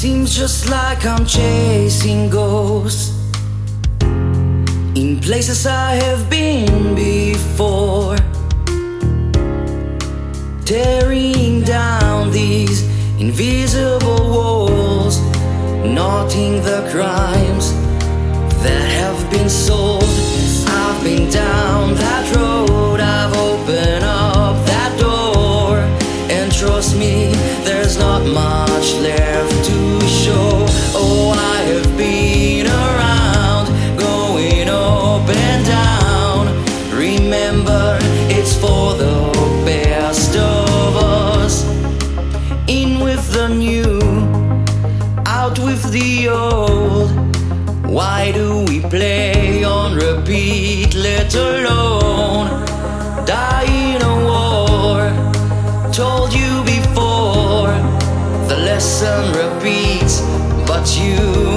Seems just like I'm chasing ghosts in places I have been before. Tearing down these invisible walls, noting the crimes that have been sold. I've been down that road, I've opened up that door, and trust me, there's not much Remember, it's for the best of us. In with the new, out with the old. Why do we play on repeat, let alone die in a war? Told you before, the lesson repeats, but you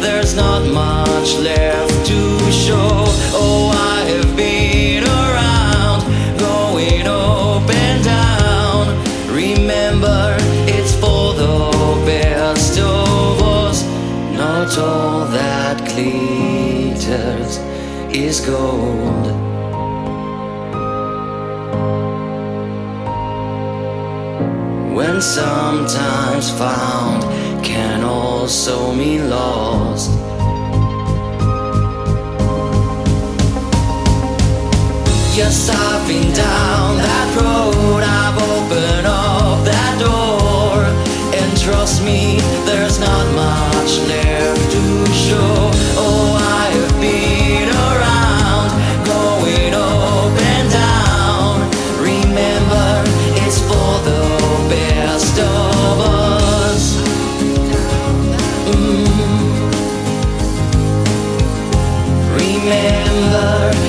there's not much left to show. Oh, I have been around, going up and down. Remember, it's for the best of us. Not all that glitters is gold. When sometimes found can also mean lost. Yes, I've been down that road, I've